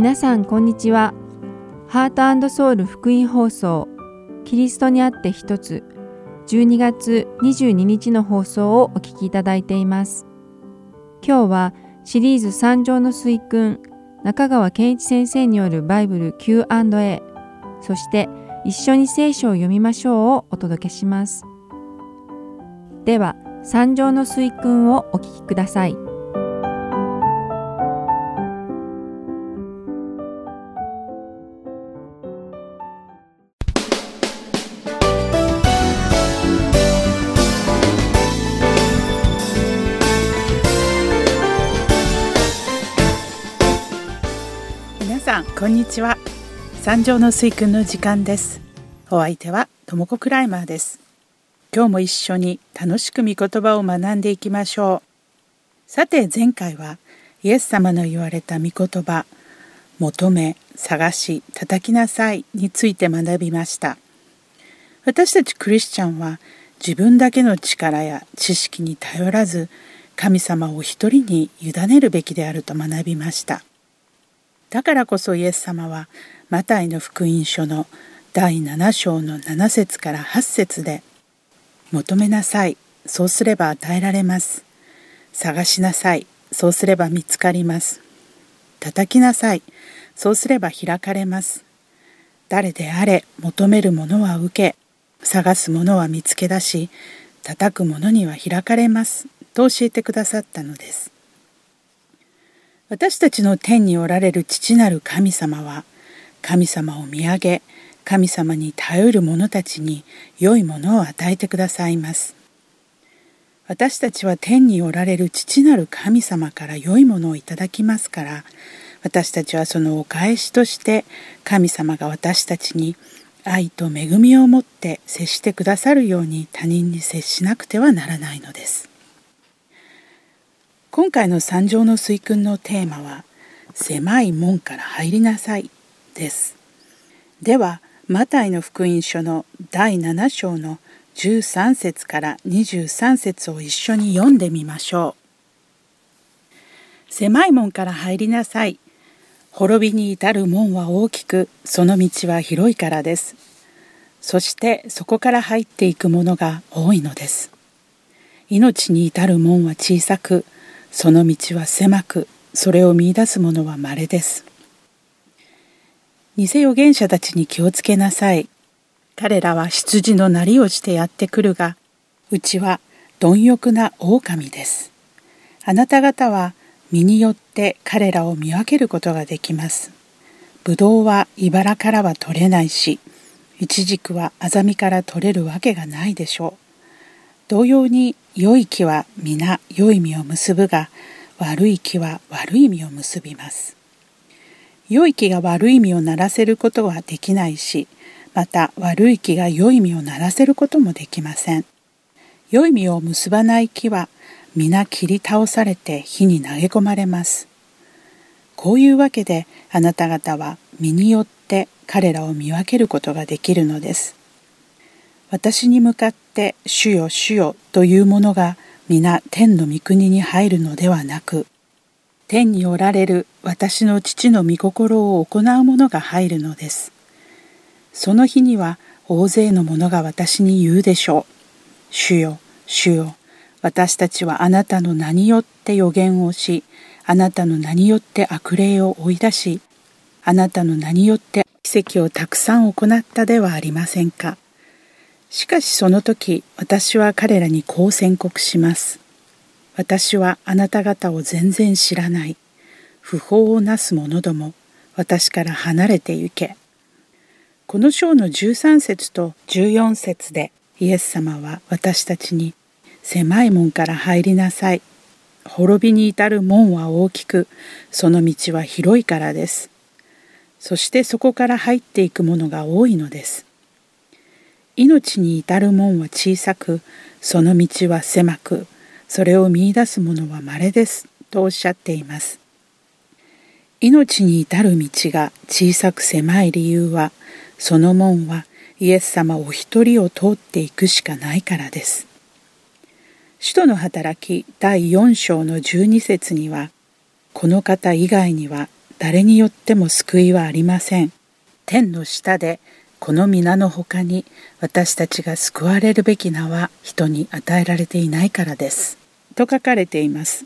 皆さんこんにちは。ハートソウル福音放送キリストにあって一つ12月22日の放送をお聞きいただいています。今日はシリーズ三条の水訓中川健一先生によるバイブル Q&A そして一緒に聖書を読みましょうをお届けします。では三条の水訓をお聞きください。ちは。三条の水訓の時間です。お相手はともクライマーです。今日も一緒に楽しく御言葉を学んでいきましょう。さて前回はイエス様の言われた御言葉求め探し叩きなさいについて学びました。私たちクリスチャンは自分だけの力や知識に頼らず神様を一人に委ねるべきであると学びました。だからこそイエス様はマタイの福音書の第7章の7節から8節で「求めなさいそうすれば与えられます」「探しなさいそうすれば見つかります」「叩きなさいそうすれば開かれます」「誰であれ求めるものは受け探すものは見つけ出し叩くものには開かれます」と教えてくださったのです。私たちの天におられる父なる神様は神様を見上げ神様に頼る者たちに良いものを与えてくださいます。私たちは天におられる父なる神様から良いものをいただきますから私たちはそのお返しとして神様が私たちに愛と恵みを持って接してくださるように他人に接しなくてはならないのです。今回の三条の水訓のテーマは狭い門から入りなさいです。ではマタイの福音書の第7章の13節から23節を一緒に読んでみましょう。狭い門から入りなさい。滅びに至る門は大きくその道は広いからです。そしてそこから入っていくものが多いのです。命に至る門は小さくその道は狭くそれを見出す者は稀です。偽預言者たちに気をつけなさい。彼らは羊のなりをしてやってくるがうちは貪欲な狼です。あなた方は身によって彼らを見分けることができます。ぶどうは茨からは取れないしイチジクはアザミから取れるわけがないでしょう。同様に良い木は皆良い実を結ぶが悪い木は悪い実を結びます。良い木が悪い実をならせることはできないしまた悪い木が良い実をならせることもできません。良い実を結ばない木は皆切り倒されて火に投げ込まれます。こういうわけであなた方は身によって彼らを見分けることができるのです。私に向かって「主よ主よ」というものが皆天の御国に入るのではなく天におられる私の父の御心を行う者が入るのです。その日には大勢の者が私に言うでしょう。主よ主よ私たちはあなたの名によって予言をしあなたの名によって悪霊を追い出しあなたの名によって奇跡をたくさん行ったではありませんか。しかしその時私は彼らにこう宣告します。私はあなた方を全然知らない。不法をなす者ども、私から離れて行け。この章の13節と14節でイエス様は私たちに狭い門から入りなさい。滅びに至る門は大きく、その道は広いからです。そしてそこから入っていくものが多いのです。命に至る門は小さくその道は狭くそれを見いだす者は稀ですとおっしゃっています命に至る道が小さく狭い理由はその門はイエス様お一人を通っていくしかないからです使徒の働き第4章の12節にはこの方以外には誰によっても救いはありません。天の下でこの皆の他に私たちが救われるべき名は人に与えられていないからです。と書かれています。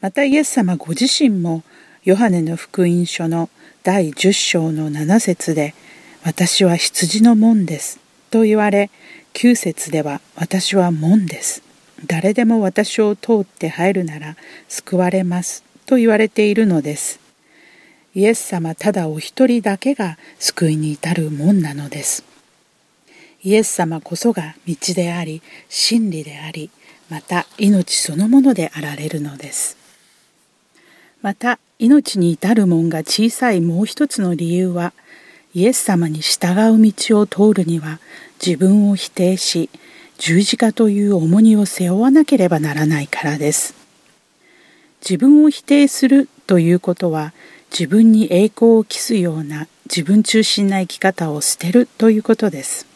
またイエス様ご自身もヨハネの福音書の第10章の7節で私は羊の門ですと言われ9節では私は門です誰でも私を通って入るなら救われますと言われているのですイエス様ただお一人だけが救いに至る門なのですイエス様こそが道であり真理でありまた命そのものであられるのですまた命に至る門が小さいもう一つの理由はイエス様に従う道を通るには自分を否定し十字架という重荷を背負わなければならないからです。自分を否定するということは自分に栄光を期すような自分中心な生き方を捨てるということです。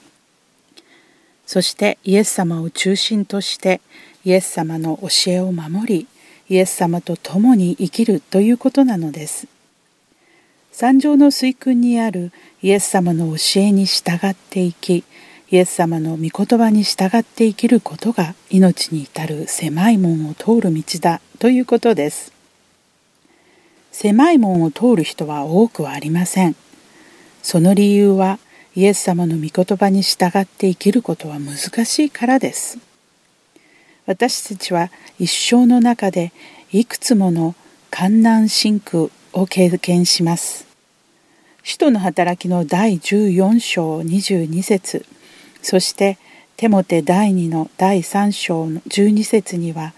そしてイエス様を中心としてイエス様の教えを守りイエス様と共に生きるということなのです。三条の水訓にあるイエス様の教えに従っていきイエス様の御言葉に従って生きることが命に至る狭い門を通る道だということです。狭い門を通る人は多くはありません。その理由はイエス様の御言葉に従って生きることは難しいからです。私たちは一生の中でいくつもの観難真空を経験します。使徒の働きの第14章22節そしてテモテ第2の第3章の12節には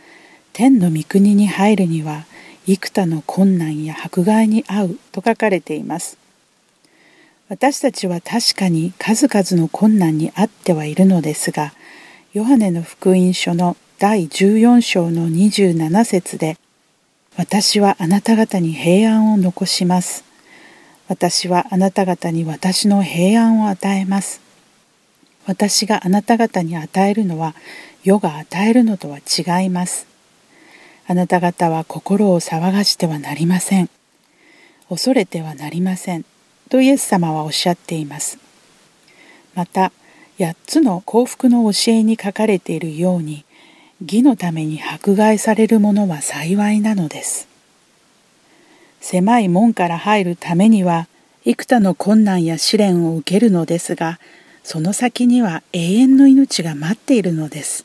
天の御国に入るには幾多の困難や迫害に遭うと書かれています。私たちは確かに数々の困難にあってはいるのですが、ヨハネの福音書の第14章の27節で、私はあなた方に平安を残します。私はあなた方に私の平安を与えます。私があなた方に与えるのは世が与えるのとは違います。あなた方は心を騒がしてはなりません。恐れてはなりません。とイエス様はおっしゃっています。また、8つの幸福の教えに書かれているように、義のために迫害される者は幸いなのです。狭い門から入るためには、幾多の困難や試練を受けるのですが、その先には永遠の命が待っているのです。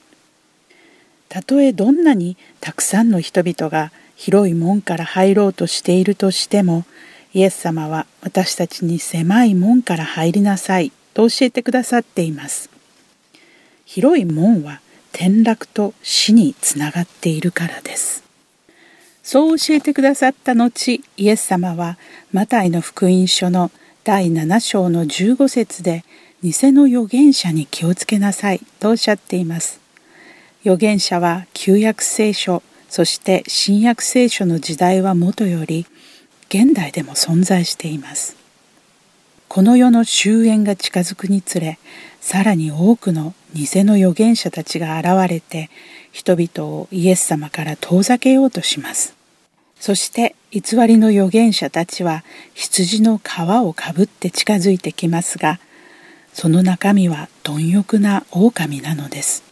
たとえどんなにたくさんの人々が広い門から入ろうとしているとしても、イエス様は私たちに狭い門から入りなさいと教えてくださっています。広い門は転落と死につながっているからです。そう教えてくださった後、イエス様はマタイの福音書の第7章の15節で偽の預言者に気をつけなさいとおっしゃっています。預言者は旧約聖書、そして新約聖書の時代はもとより現代でも存在しています。この世の終焉が近づくにつれ、さらに多くの偽の預言者たちが現れて、人々をイエス様から遠ざけようとします。そして偽りの預言者たちは羊の皮をかぶって近づいてきますが、その中身は貪欲な狼なのです。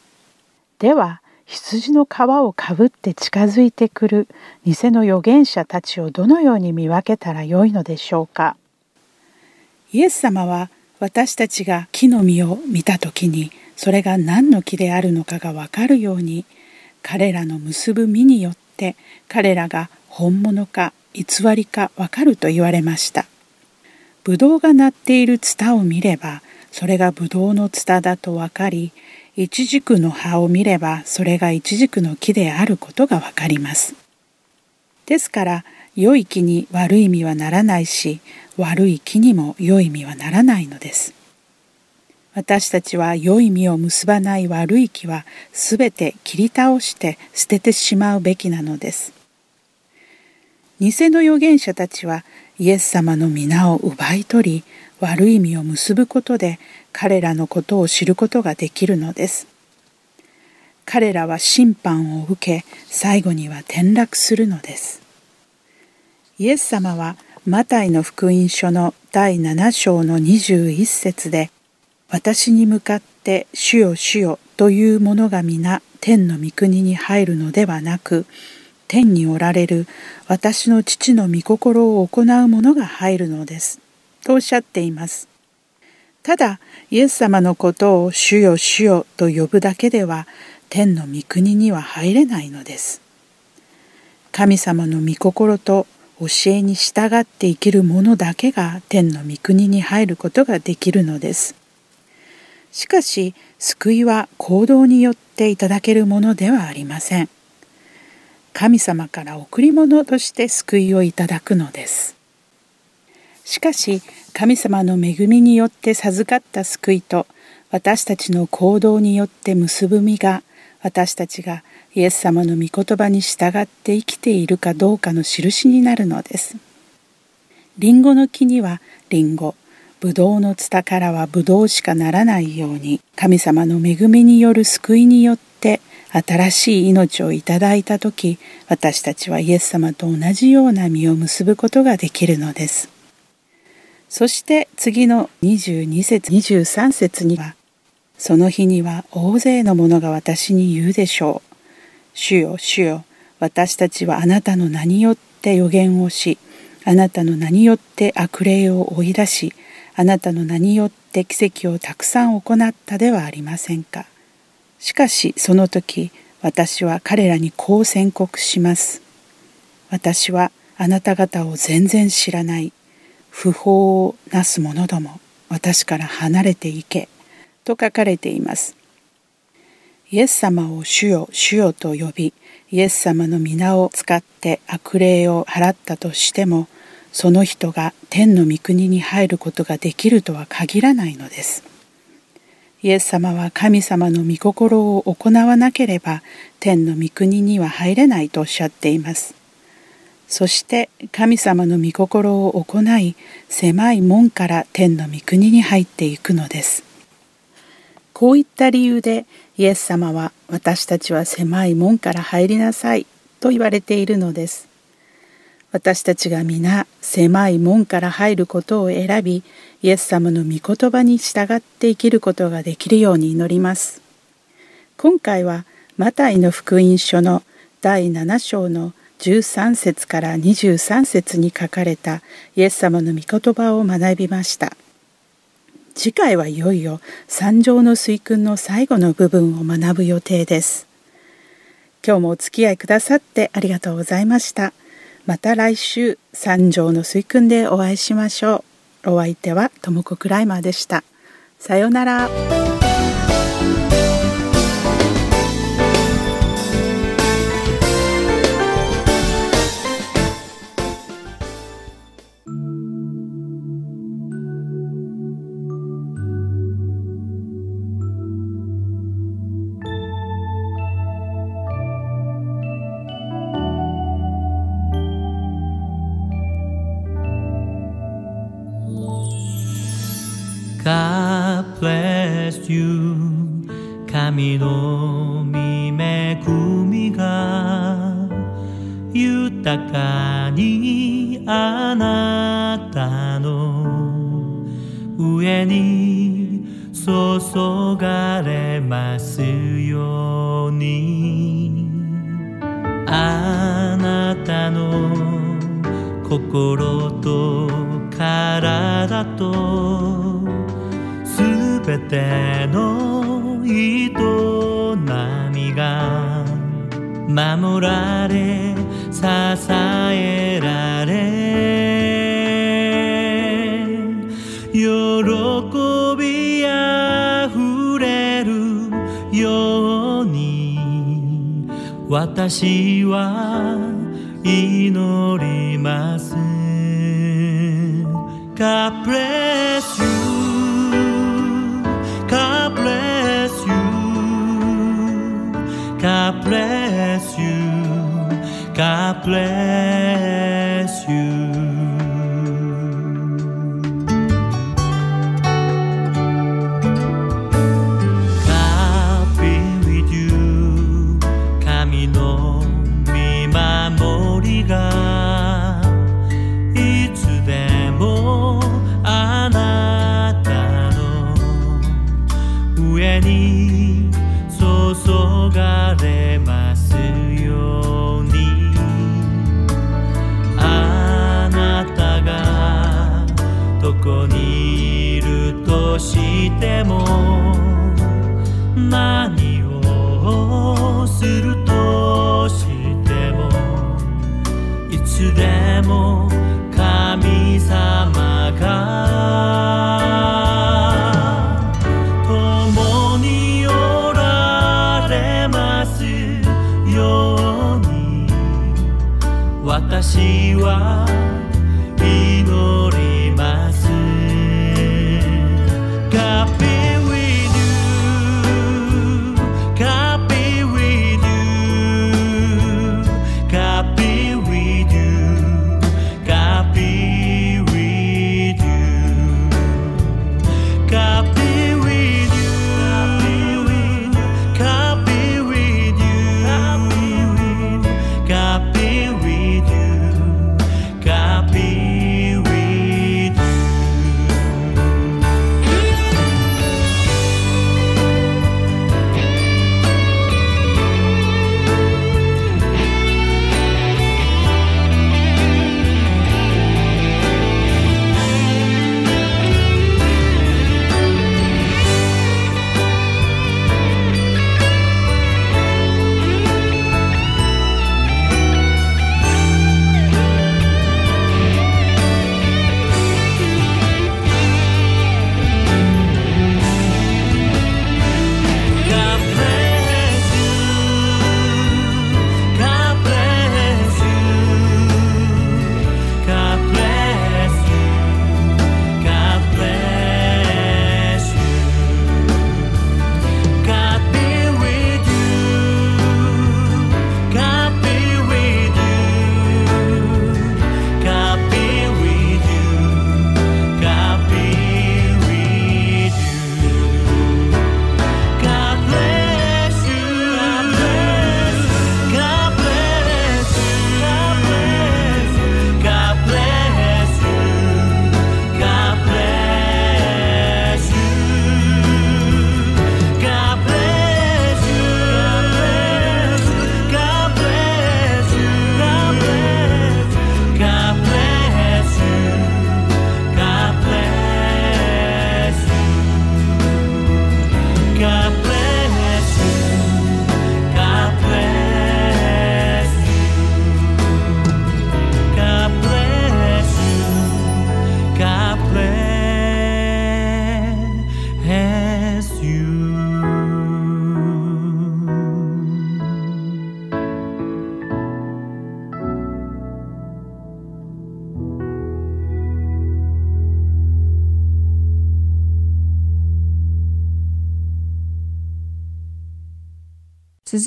では、羊の皮をかぶって近づいてくる偽の預言者たちをどのように見分けたらよいのでしょうか？イエス様は私たちが木の実を見た時にそれが何の木であるのかがわかるように彼らの結ぶ実によって彼らが本物か偽りかわかると言われました。ブドウが鳴っているツタを見ればそれがブドウのツタだとわかり、イチジクの葉を見ればそれがイチジクの木であることがわかります。ですから、良い木に悪い実はならないし、悪い木にも良い実はならないのです。私たちは良い実を結ばない悪い木はすべて切り倒して捨ててしまうべきなのです。偽の預言者たちはイエス様の皆を奪い取り悪い意味を結ぶことで彼らのことを知ることができるのです。彼らは審判を受け最後には転落するのです。イエス様はマタイの福音書の第7章の21節で私に向かって主よ主よという者が皆天の御国に入るのではなく天におられる私の父の御心を行う者が入るのですとおっしゃっていますただイエス様のことを主よ主よと呼ぶだけでは天の御国には入れないのです。神様の御心と教えに従って生きる者だけが天の御国に入ることができるのです。しかし救いは行動によっていただけるものではありません。神様から贈り物として救いをいただくのです。しかし神様の恵みによって授かった救いと私たちの行動によって結ぶ実が私たちがイエス様の御言葉に従って生きているかどうかの印になるのです。リンゴの木にはリンゴ、ブドウのツタからはブドウしかならないように神様の恵みによる救いによって新しい命をいただいた時私たちはイエス様と同じような実を結ぶことができるのです。そして次の22節23節にはその日には大勢の者が私に言うでしょう。主よ主よ私たちはあなたの名によって予言をしあなたの名によって悪霊を追い出しあなたの名によって奇跡をたくさん行ったではありませんか。しかしその時私は彼らにこう宣告します。私はあなた方を全然知らない。不法をなす者ども私から離れていけと書かれていますイエス様を主よ主よと呼びイエス様の皆を使って悪霊を払ったとしてもその人が天の御国に入ることができるとは限らないのです。イエス様は神様の御心を行わなければ天の御国には入れないとおっしゃっています。そして神様の御心を行い狭い門から天の御国に入っていくのです。こういった理由でイエス様は私たちは狭い門から入りなさいと言われているのです。私たちが皆狭い門から入ることを選びイエス様の御言葉に従って生きることができるように祈ります。今回はマタイの福音書の第7章の13節から23節に書かれたイエス様の御言葉を学びました。次回はいよいよ三条の水訓の最後の部分を学ぶ予定です。今日もお付き合いくださってありがとうございました。また来週三条の水訓でお会いしましょう。お相手はともこクライマーでした。さようなら。You 神の見恵みが豊かにあなたの上に注がれますように。あなたの心と体とべての営みが守られ支えられ。喜びあふれるように私は祈ります。God bless bless you. God bless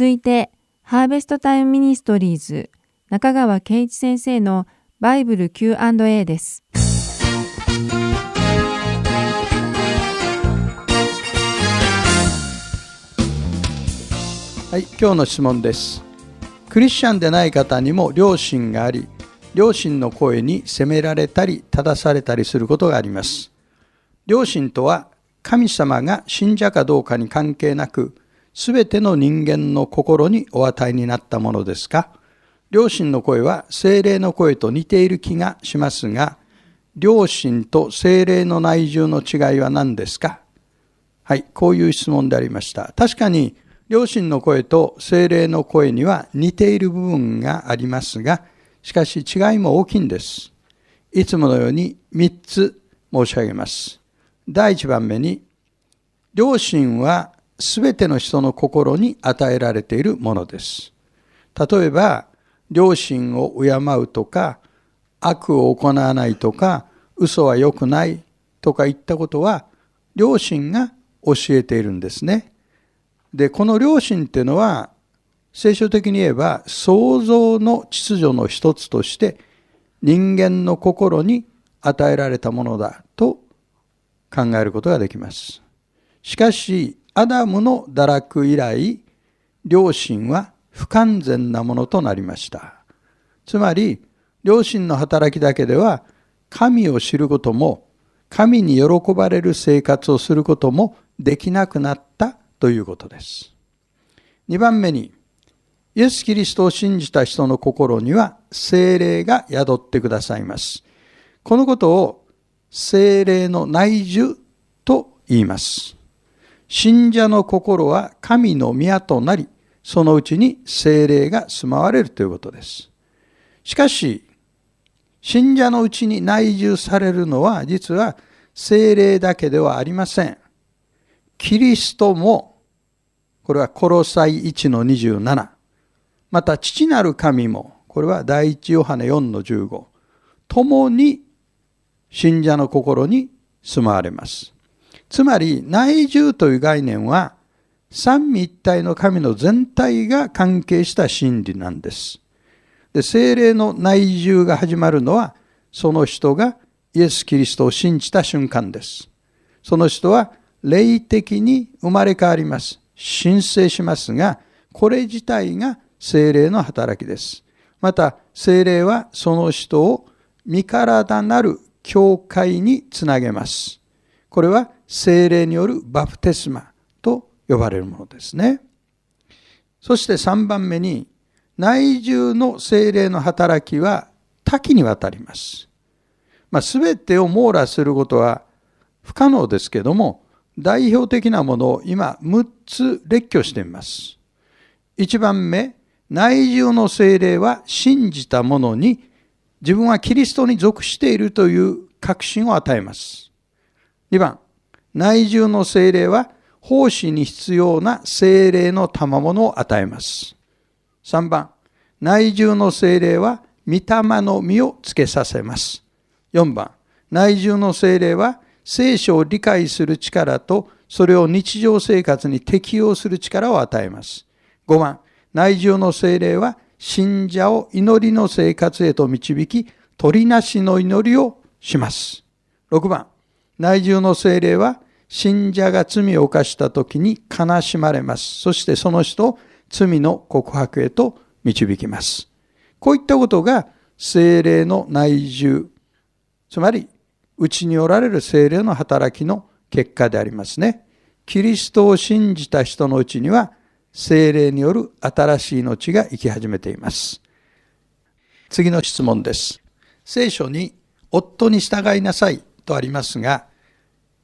続いて、ハーベストタイムミニストリーズ中川健一先生のバイブル Q&A です。はい、今日の質問です。クリスチャンでない方にも良心があり、良心の声に責められたり正されたりすることがあります。良心とは神様が信者かどうかに関係なく、すべての人間の心にお与えになったものですが、良心の声は精霊の声と似ている気がしますが、良心と精霊の内住の違いは何ですか？はい、こういう質問でありました。確かに、良心の声と精霊の声には似ている部分がありますが、しかし違いも大きいんです。いつものように3つ申し上げます。第1番目に、良心はすべての人の心に与えられているものです。例えば、良心を敬うとか、悪を行わないとか、嘘は良くないとか言ったことは、良心が教えているんですね。で、この良心っていうのは、聖書的に言えば、創造の秩序の一つとして、人間の心に与えられたものだと考えることができます。しかし、アダムの堕落以来、良心は不完全なものとなりました。つまり、良心の働きだけでは、神を知ることも、神に喜ばれる生活をすることもできなくなったということです。2番目に、イエス・キリストを信じた人の心には精霊が宿ってくださいます。このことを精霊の内住と言います。信者の心は神の宮となり、そのうちに精霊が住まわれるということです。しかし、信者のうちに内住されるのは実は精霊だけではありません。キリストも、これはコロサイ1の27。また父なる神も、これは第一ヨハネ4の15。共に信者の心に住まわれます。つまり内住という概念は三位一体の神の全体が関係した真理なんです。で、精霊の内住が始まるのはその人がイエス・キリストを信じた瞬間です。その人は霊的に生まれ変わります。申請しますが、これ自体が精霊の働きです。また、精霊はその人を身体なる教会につなげます。これは精霊によるバプテスマと呼ばれるものですね。そして3番目に、内住の精霊の働きは多岐にわたります。まあ、全てを網羅することは不可能ですけども、代表的なものを今6つ列挙しています。1番目、内住の精霊は信じた者に自分はキリストに属しているという確信を与えます。2番、内住の精霊は奉仕に必要な精霊の賜物を与えます。3番、内住の精霊は御霊の実をつけさせます。4番、内住の精霊は聖書を理解する力とそれを日常生活に適用する力を与えます。5番、内住の精霊は信者を祈りの生活へと導き、取りなしの祈りをします。6番、内住の精霊は信者が罪を犯した時に悲しまれます。そしてその人を罪の告白へと導きます。こういったことが精霊の内住、つまり内におられる精霊の働きの結果でありますね。キリストを信じた人のうちには精霊による新しい命が生き始めています。次の質問です。聖書に夫に従いなさいとありますが、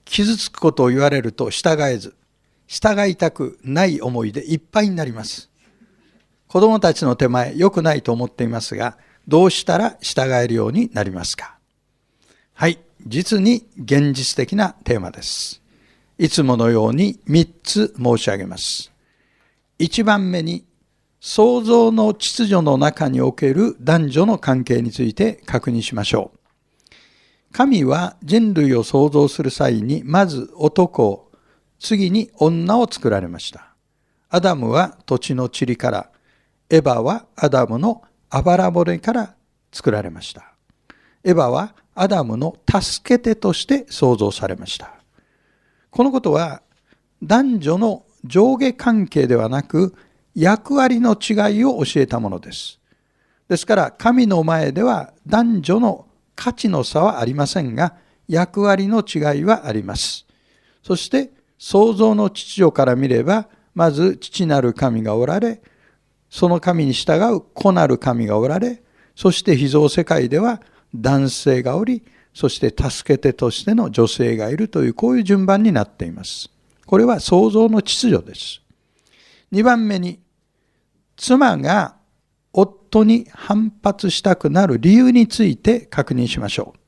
傷つくことを言われると従えず、従いたくない思いでいっぱいになります。子供たちの手前良くないと思っていますが、どうしたら従えるようになりますか？はい、実に現実的なテーマです。いつものように3つ申し上げます。1番目に、創造の秩序の中における男女の関係について確認しましょう。神は人類を創造する際に、まず男を、次に女を作られました。アダムは土地の塵から、エバはアダムのあばら骨から作られました。エバはアダムの助け手として創造されました。このことは男女の上下関係ではなく役割の違いを教えたものです。ですから神の前では男女の価値の差はありませんが役割の違いはあります。そして創造の秩序から見ればまず父なる神がおられその神に従う子なる神がおられそして被造世界では男性がおりそして助け手としての女性がいるというこういう順番になっています。これは創造の秩序です。2番目に妻が夫に反発したくなる理由について確認しましょう。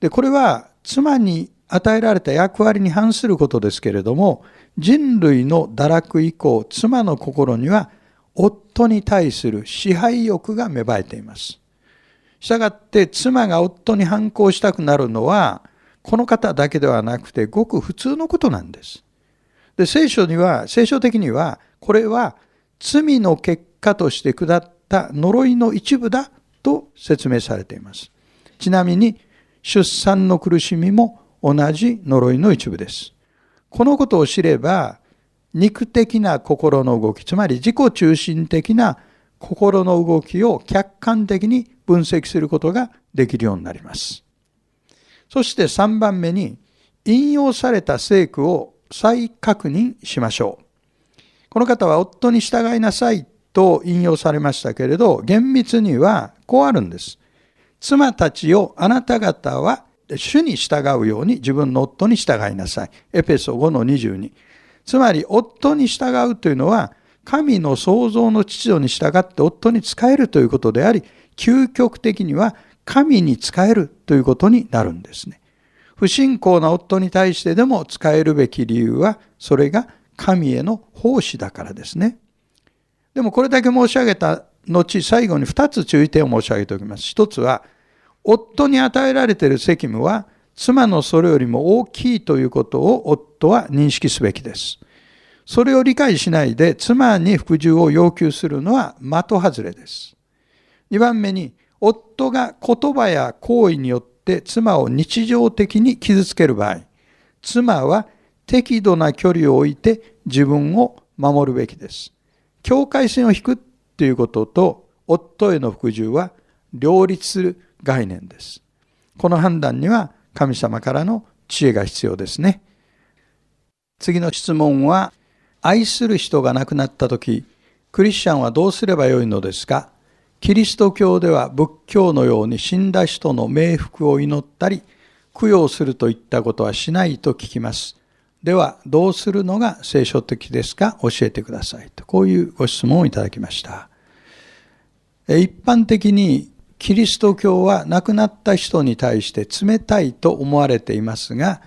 でこれは妻に与えられた役割に反することですけれども人類の堕落以降妻の心には夫に対する支配欲が芽生えています。したがって妻が夫に反抗したくなるのはこの方だけではなくてごく普通のことなんです。で聖書には聖書的にはこれは罪の結果として下った呪いの一部だと説明されています。ちなみに出産の苦しみも同じ呪いの一部です。このことを知れば肉的な心の動きつまり自己中心的な心の動きを客観的に分析することができるようになります。そして3番目に引用された聖句を再確認しましょう。この方は夫に従いなさいと引用されましたけれど、厳密にはこうあるんです。妻たちをあなた方は主に従うように自分の夫に従いなさい。エペソ5の22。つまり夫に従うというのは神の創造の秩序に従って夫に仕えるということであり、究極的には神に仕えるということになるんですね。不信仰な夫に対してでも使えるべき理由は、それが神への奉仕だからですね。でもこれだけ申し上げた後最後に2つ注意点を申し上げておきます。一つは、夫に与えられている責務は、妻のそれよりも大きいということを夫は認識すべきです。それを理解しないで妻に服従を要求するのは的外れです。2番目に、夫が言葉や行為によって妻を日常的に傷つける場合、妻は適度な距離を置いて自分を守るべきです。境界線を引くということと夫への服従は両立する概念です。この判断には神様からの知恵が必要ですね。次の質問は、愛する人が亡くなった時、クリスチャンはどうすればよいのですか？キリスト教では仏教のように死んだ人の冥福を祈ったり、供養するといったことはしないと聞きます。では、どうするのが聖書的ですか？教えてください。と、こういうご質問をいただきました。一般的にキリスト教は亡くなった人に対して冷たいと思われていますが、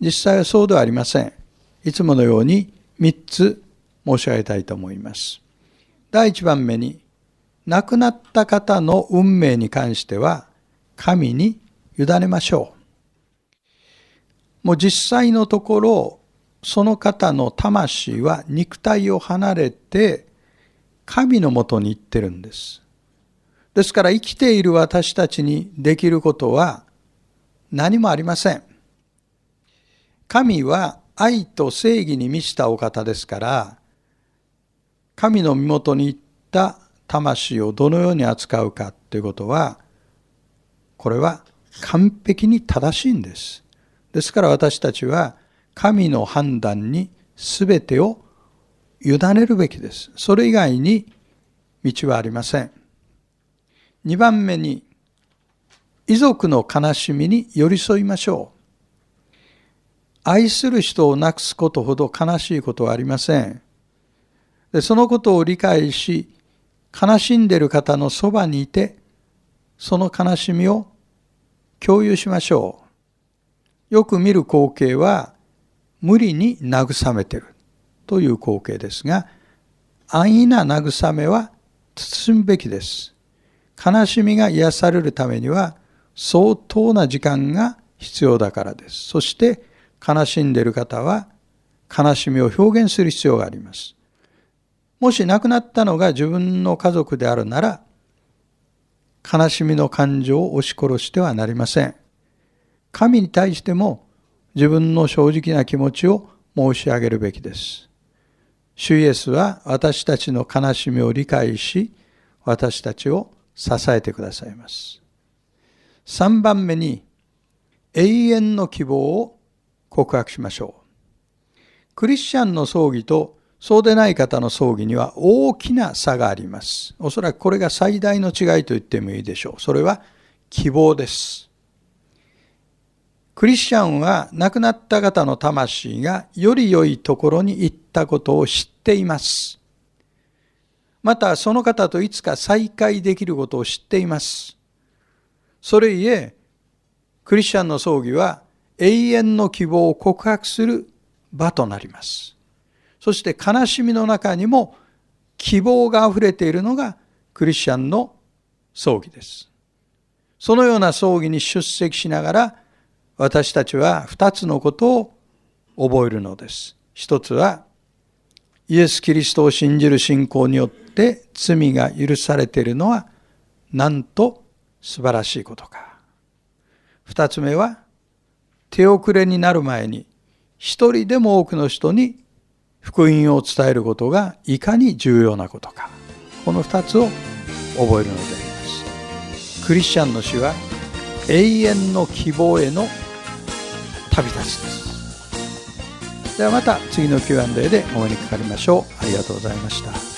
実際はそうではありません。いつものように3つ申し上げたいと思います。第1番目に、亡くなった方の運命に関しては、神に委ねましょう。もう実際のところ、その方の魂は肉体を離れて、神のもとに行ってるんです。ですから生きている私たちにできることは何もありません。神は愛と正義に満ちたお方ですから、神の身元に行った魂をどのように扱うかということは、これは完璧に正しいんです。ですから私たちは神の判断に全てを委ねるべきです。それ以外に道はありません。2番目に、遺族の悲しみに寄り添いましょう。愛する人を亡くすことほど悲しいことはありません。でそのことを理解し、悲しんでいる方のそばにいて、その悲しみを共有しましょう。よく見る光景は、無理に慰めてるという光景ですが、安易な慰めは包むべきです。悲しみが癒されるためには相当な時間が必要だからです。そして悲しんでいる方は悲しみを表現する必要があります。もし亡くなったのが自分の家族であるなら、悲しみの感情を押し殺してはなりません。神に対しても自分の正直な気持ちを申し上げるべきです。主イエスは私たちの悲しみを理解し、私たちを支えてくださいます。3番目に、永遠の希望を告白しましょう。クリスチャンの葬儀とそうでない方の葬儀には大きな差があります。おそらくこれが最大の違いと言ってもいいでしょう。それは希望です。クリスチャンは亡くなった方の魂がより良いところに行ったことを知っています。またその方といつか再会できることを知っています。それゆえ、クリスチャンの葬儀は永遠の希望を告白する場となります。そして悲しみの中にも希望が溢れているのがクリスチャンの葬儀です。そのような葬儀に出席しながら私たちは二つのことを覚えるのです。一つはイエス・キリストを信じる信仰によって罪が許されているのはなんと素晴らしいことか。二つ目は手遅れになる前に一人でも多くの人に福音を伝えることがいかに重要なことか。この二つを覚えるのであります。クリスチャンの死は永遠の希望への旅立ちです。ではまた次の Q&A でお目にかかりましょう。ありがとうございました。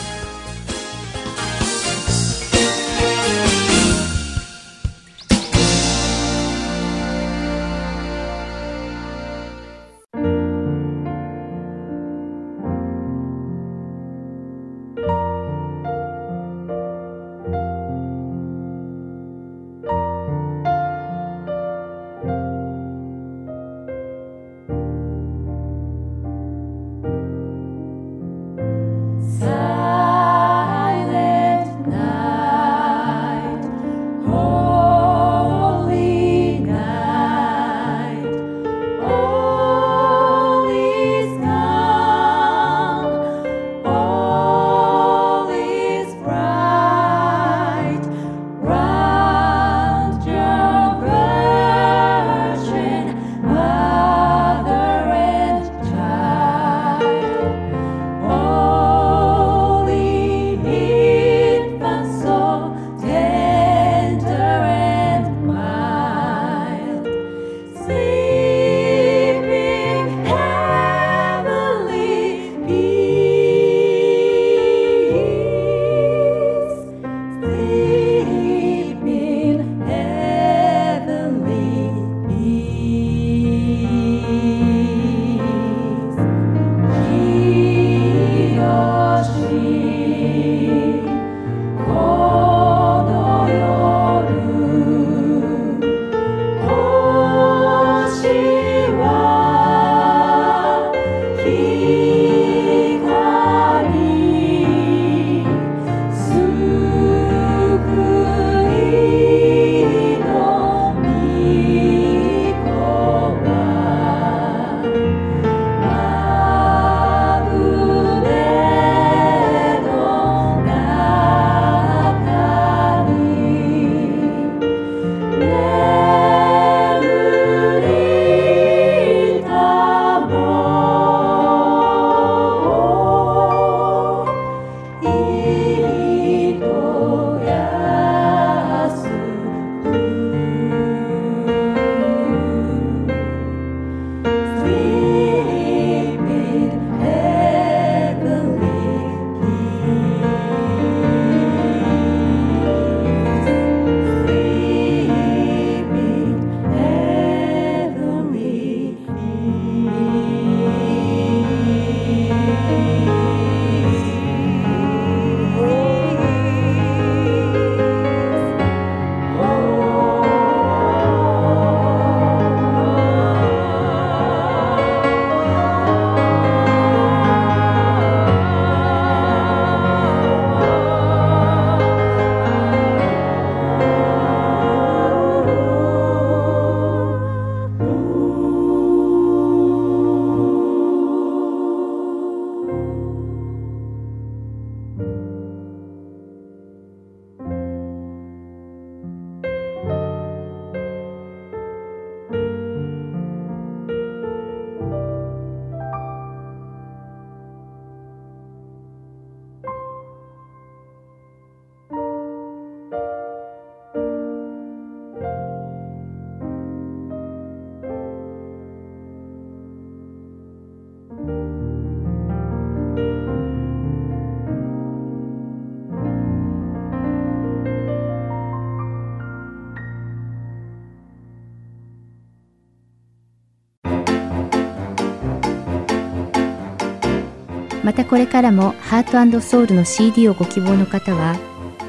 またこれからもハートソウルの CD をご希望の方は、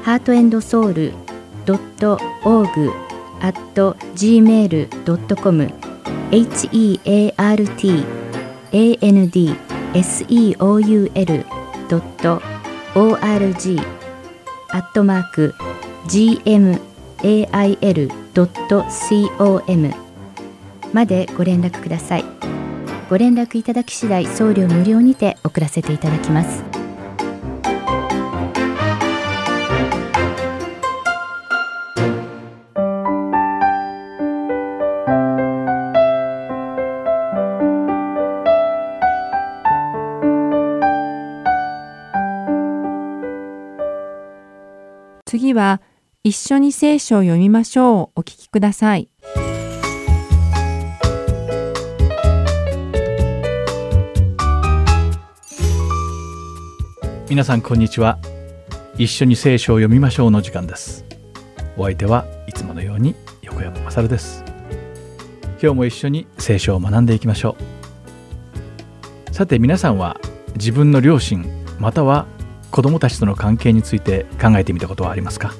ハートソウル .org at gmail.com heart and seoul org アットマーク gmail.com までご連絡ください。ご連絡いただき次第送料無料にて送らせていただきます。次は一緒に聖書を読みましょうお聞きください。皆さんこんにちは。一緒に聖書を読みましょうの時間です。お相手はいつものように横山まさるです。今日も一緒に聖書を学んでいきましょう。さて皆さんは自分の両親または子供たちとの関係について考えてみたことはありますか？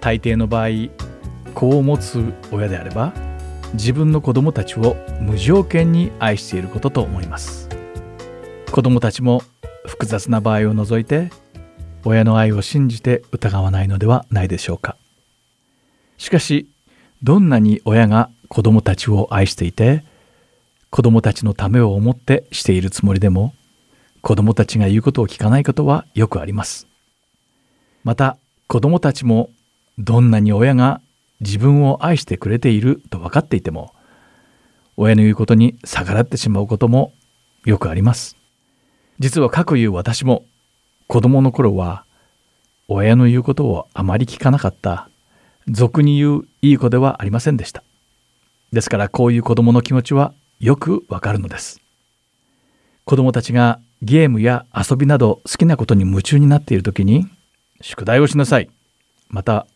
大抵の場合子を持つ親であれば自分の子供たちを無条件に愛していることと思います。子供たちも複雑な場合を除いて親の愛を信じて疑わないのではないでしょうか。しかしどんなに親が子供たちを愛していて子供たちのためを思ってしているつもりでも子供たちが言うことを聞かないことはよくあります。また子供たちもどんなに親が自分を愛してくれていると分かっていても親の言うことに逆らってしまうこともよくあります。実は各言う私も子供の頃は親の言うことをあまり聞かなかった。俗に言ういい子ではありませんでした。ですからこういう子供の気持ちはよくわかるのです。子供たちがゲームや遊びなど好きなことに夢中になっている時に宿題をしなさい。また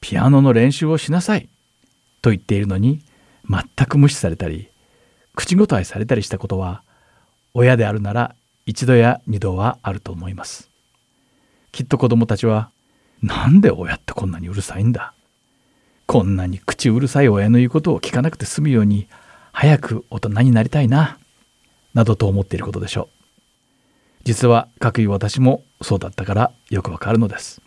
ピアノの練習をしなさい。と言っているのに全く無視されたり口答えされたりしたことは親であるなら一度や二度はあると思います。きっと子供たちはなんで親ってこんなにうるさいんだ？こんなに口うるさい親の言うことを聞かなくて済むように早く大人になりたいな？などと思っていることでしょう。実は各位私もそうだったからよくわかるのです。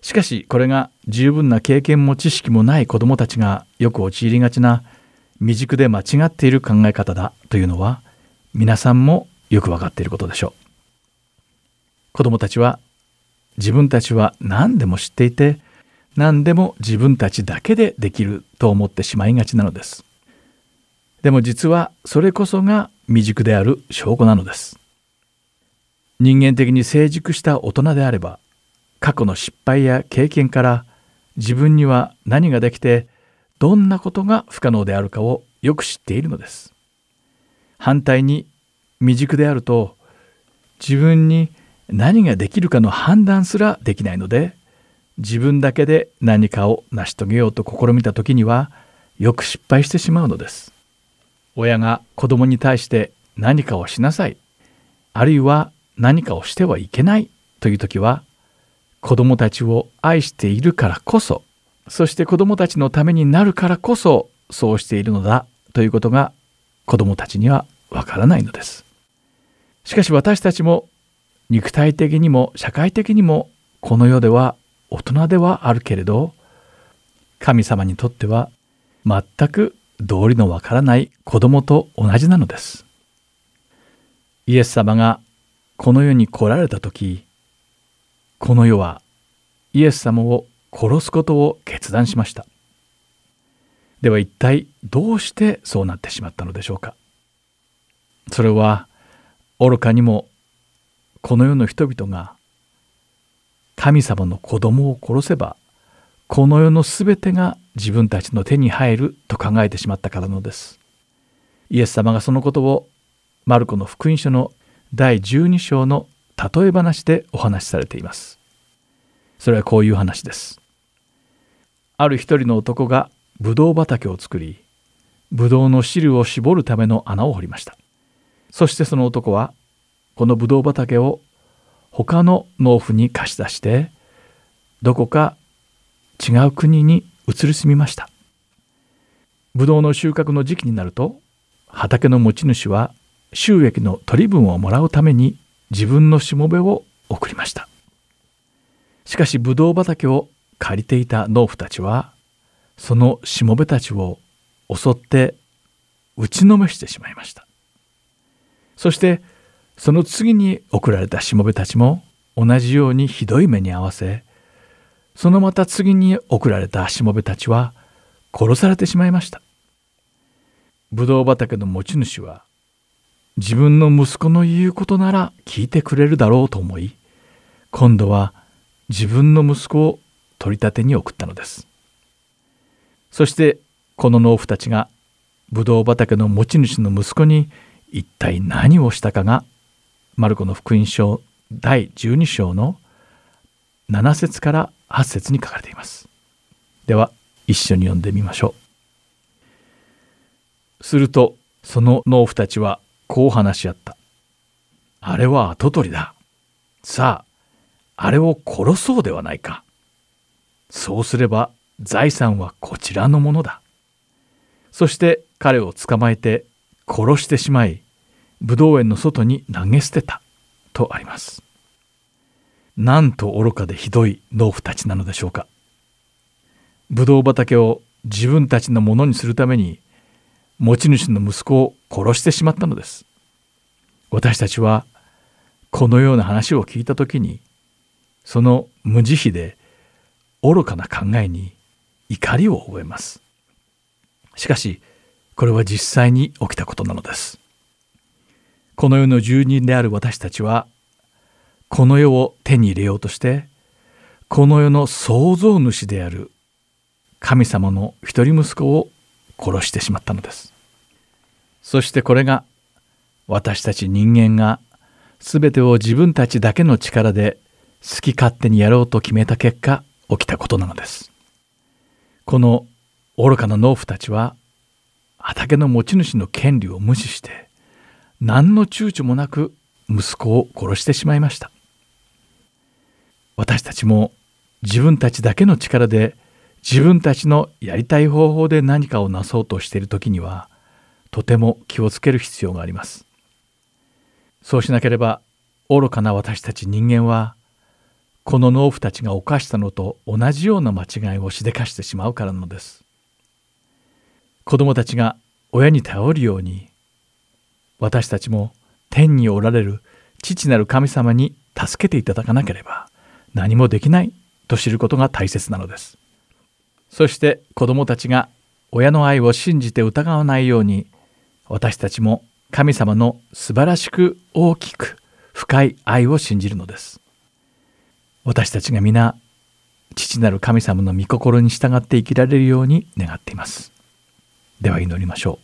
しかしこれが十分な経験も知識もない子供たちがよく陥りがちな未熟で間違っている考え方だというのは皆さんもよくわかっていることでしょう。子供たちは自分たちは何でも知っていて何でも自分たちだけでできると思ってしまいがちなのです。でも実はそれこそが未熟である証拠なのです。人間的に成熟した大人であれば過去の失敗や経験から自分には何ができてどんなことが不可能であるかをよく知っているのです。反対に未熟であると自分に何ができるかの判断すらできないので自分だけで何かを成し遂げようと試みた時にはよく失敗してしまうのです。親が子供に対して何かをしなさいあるいは何かをしてはいけないという時は子供たちを愛しているからこそそして子供たちのためになるからこそそうしているのだということが子供たちにはわからないのです。しかし私たちも肉体的にも社会的にもこの世では大人ではあるけれど神様にとっては全く道理のわからない子供と同じなのです。イエス様がこの世に来られた時この世はイエス様を殺すことを決断しました。では一体どうしてそうなってしまったのでしょうか。それは愚かにもこの世の人々が神様の子供を殺せばこの世のすべてが自分たちの手に入ると考えてしまったからのです。イエス様がそのことをマルコの福音書の第12章の例え話でお話しされています。それはこういう話です。ある一人の男がブドウ畑を作りブドウの汁を絞るための穴を掘りました。そしてその男はこのブドウ畑を他の農夫に貸し出してどこか違う国に移り住みました。ブドウの収穫の時期になると畑の持ち主は収益の取り分をもらうために自分のしもべを送りました。しかしブドウ畑を借りていた農夫たちはそのしもべたちを襲って打ちのめしてしまいました。そしてその次に送られたしもべたちも同じようにひどい目に遭わせそのまた次に送られたしもべたちは殺されてしまいました。ブドウ畑の持ち主は自分の息子の言うことなら聞いてくれるだろうと思い今度は自分の息子を取り立てに送ったのです。そしてこの農夫たちがブドウ畑の持ち主の息子に一体何をしたかがマルコの福音書第12章の7節から8節に書かれています。では一緒に読んでみましょう。するとその農夫たちはこう話し合った。あれは跡取りだ。さああれを殺そうではないか。そうすれば財産はこちらのものだ。そして彼を捕まえて殺してしまい武道園の外に投げ捨てたとあります。なんと愚かでひどい農夫たちなのでしょうか。ブドウ畑を自分たちのものにするために持ち主の息子を殺してしまったのです。私たちはこのような話を聞いた時にその無慈悲で愚かな考えに怒りを覚えます。しかしこれは実際に起きたことなのです。この世の住人である私たちはこの世を手に入れようとしてこの世の創造主である神様の一人息子を殺してしまったのです。そしてこれが私たち人間が全てを自分たちだけの力で好き勝手にやろうと決めた結果起きたことなのです。この愚かな農夫たちは畑の持ち主の権利を無視して何の躊躇もなく息子を殺してしまいました。私たちも自分たちだけの力で自分たちのやりたい方法で何かをなそうとしている時にはとても気をつける必要があります。そうしなければ愚かな私たち人間はこの農夫たちが犯したのと同じような間違いをしでかしてしまうからなのです。子供たちが親に頼るように私たちも天におられる父なる神様に助けていただかなければ何もできないと知ることが大切なのです。そして子供たちが親の愛を信じて疑わないように私たちも神様の素晴らしく大きく深い愛を信じるのです。私たちが皆父なる神様の御心に従って生きられるように願っています。では祈りましょう。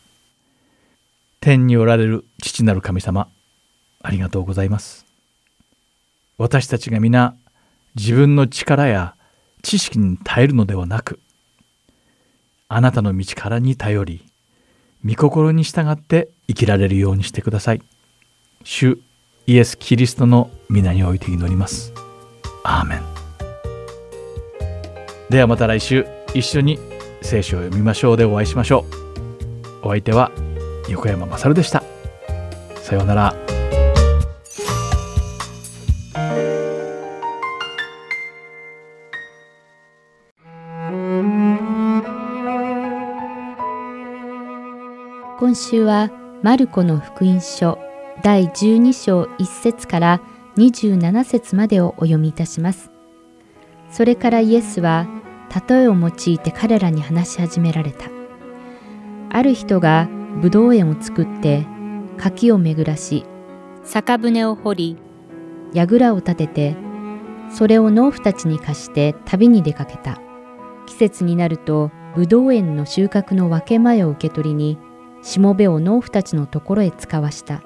天におられる父なる神様ありがとうございます。私たちが皆自分の力や知識に耐えるのではなくあなたの道からに頼り御心に従って生きられるようにしてください。主イエス・キリストの皆において祈ります。アーメン。ではまた来週一緒に聖書を読みましょう。でお会いしましょう。お相手は横山まさるでしたさようなら今週はマルコの福音書第12章1節から27節までをお読みいたします。それからイエスは例えを用いて彼らに話し始められた。ある人がブドウ園を作って柿を巡らし、酒舟を掘り、櫓を立てて、それを農夫たちに貸して旅に出かけた。季節になるとブドウ園の収穫の分け前を受け取りにしもべを農夫たちのところへ使わした。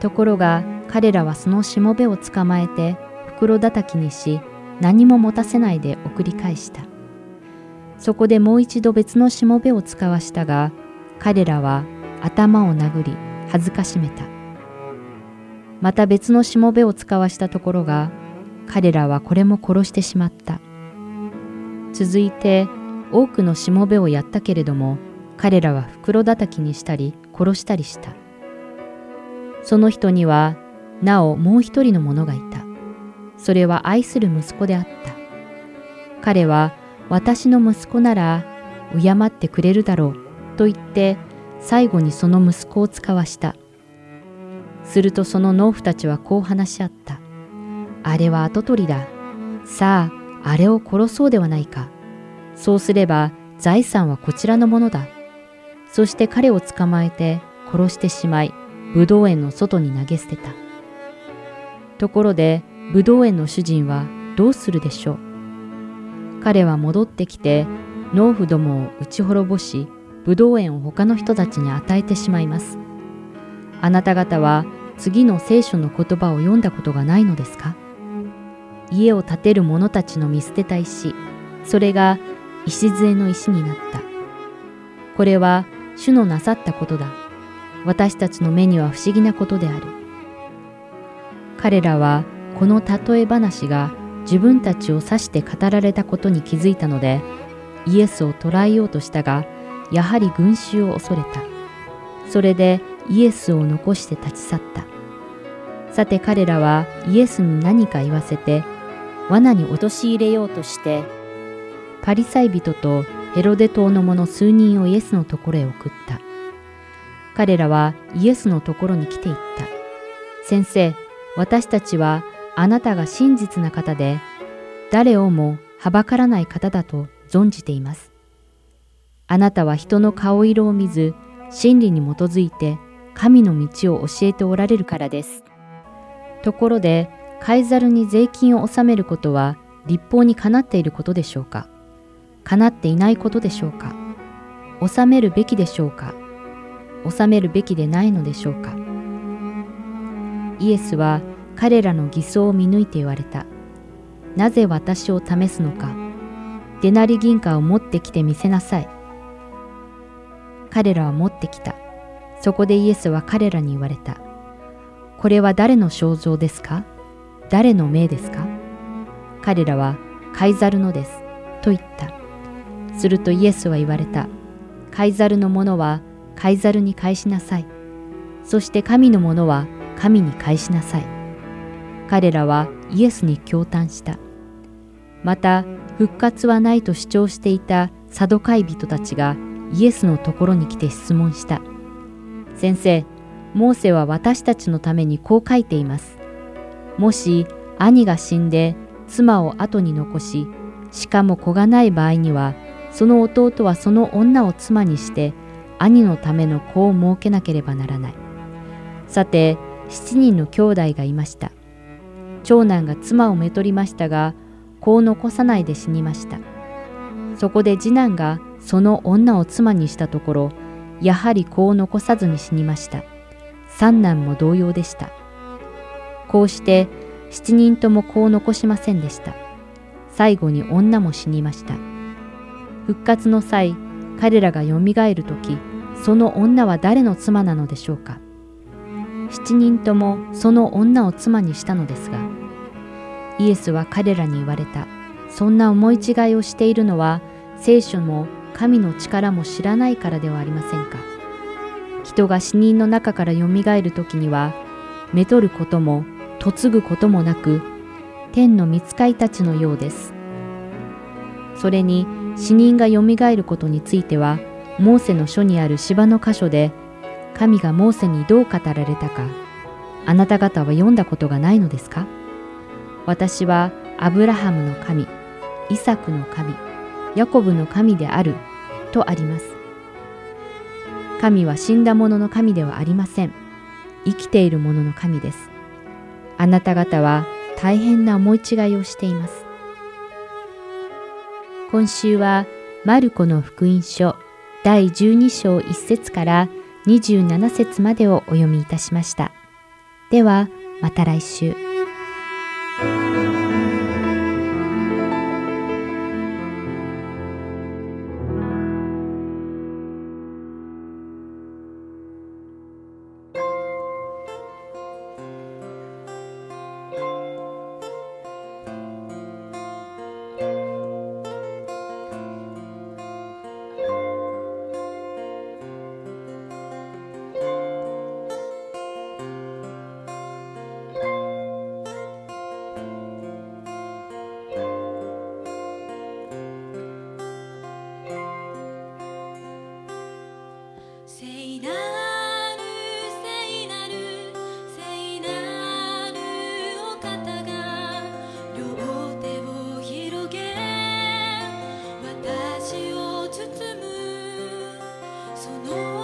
ところが彼らはそのしもべを捕まえて袋叩きにし何も持たせないで送り返した。そこでもう一度別のしもべを使わしたが彼らは頭を殴り恥ずかしめた。また別のしもべを使わしたところが彼らはこれも殺してしまった。続いて多くのしもべをやったけれども彼らは袋叩きにしたり殺したりした。その人にはなおもう一人の者がいた。それは愛する息子であった。彼は私の息子なら敬ってくれるだろうと言って最後にその息子を使わした。するとその農夫たちはこう話し合った。あれは跡取りだ。さああれを殺そうではないか。そうすれば財産はこちらのものだ。そして彼を捕まえて殺してしまいブドウ園の外に投げ捨てた。ところでブドウ園の主人はどうするでしょう。彼は戻ってきて農夫どもを打ち滅ぼしブドウ園を他の人たちに与えてしまいます。あなた方は次の聖書の言葉を読んだことがないのですか？家を建てる者たちの見捨てた石それが礎の石になった。これは主のなさったことだ。私たちの目には不思議なことである。彼らはこの例え話が自分たちを指して語られたことに気づいたのでイエスを捕らえようとしたがやはり群衆を恐れた。それでイエスを残して立ち去った。さて彼らはイエスに何か言わせて罠に陥れようとしてパリサイ人とヘロデ島の者数人をイエスのところへ送った。彼らはイエスのところに来ていった。先生私たちはあなたが真実な方で誰をもはばからない方だと存じています。あなたは人の顔色を見ず真理に基づいて神の道を教えておられるからです。ところでカイザルに税金を納めることは立法にかなっていることでしょうか？かなっていないことでしょうか？納めるべきでしょうか？納めるべきでないのでしょうか？イエスは彼らの偽装を見抜いて言われた。なぜ私を試すのか。デナリ銀貨を持ってきてみせなさい。彼らは持ってきた。そこでイエスは彼らに言われた。これは誰の肖像ですか？誰の命ですか？彼らはカイザルのです。と言った。するとイエスは言われた。カイザルのものはカイザルに返しなさい。そして神のものは神に返しなさい。彼らはイエスに驚嘆した。また、復活はないと主張していたサドカイ人たちがイエスのところに来て質問した。先生、モーセは私たちのためにこう書いています。もし兄が死んで妻を後に残し、しかも子がない場合には、その弟はその女を妻にして兄のための子を設けなければならない。さて、7人の兄弟がいました。長男が妻をめとりましたが、子を残さないで死にました。そこで次男がその女を妻にしたところ、やはり子を残さずに死にました。三男も同様でした。こうして七人とも子を残しませんでした。最後に女も死にました。復活の際、彼らがよみがえるとき、その女は誰の妻なのでしょうか。7人ともその女を妻にしたのですが、イエスは彼らに言われた。そんな思い違いをしているのは、聖書も神の力も知らないからではありませんか。人が死人の中からよみがえる時には、めとることも嫁ぐこともなく、天の御使いたちのようです。それに死人がよみがえることについては、モーセの書にある芝の箇所で神がモーセにどう語られたか、あなた方は読んだことがないのですか？私はアブラハムの神、イサクの神、ヤコブの神である、とあります。神は死んだ者の神ではありません。生きている者の神です。あなた方は大変な思い違いをしています。今週はマルコの福音書第12章1節から27節までをお読みいたしました。では、また来週。その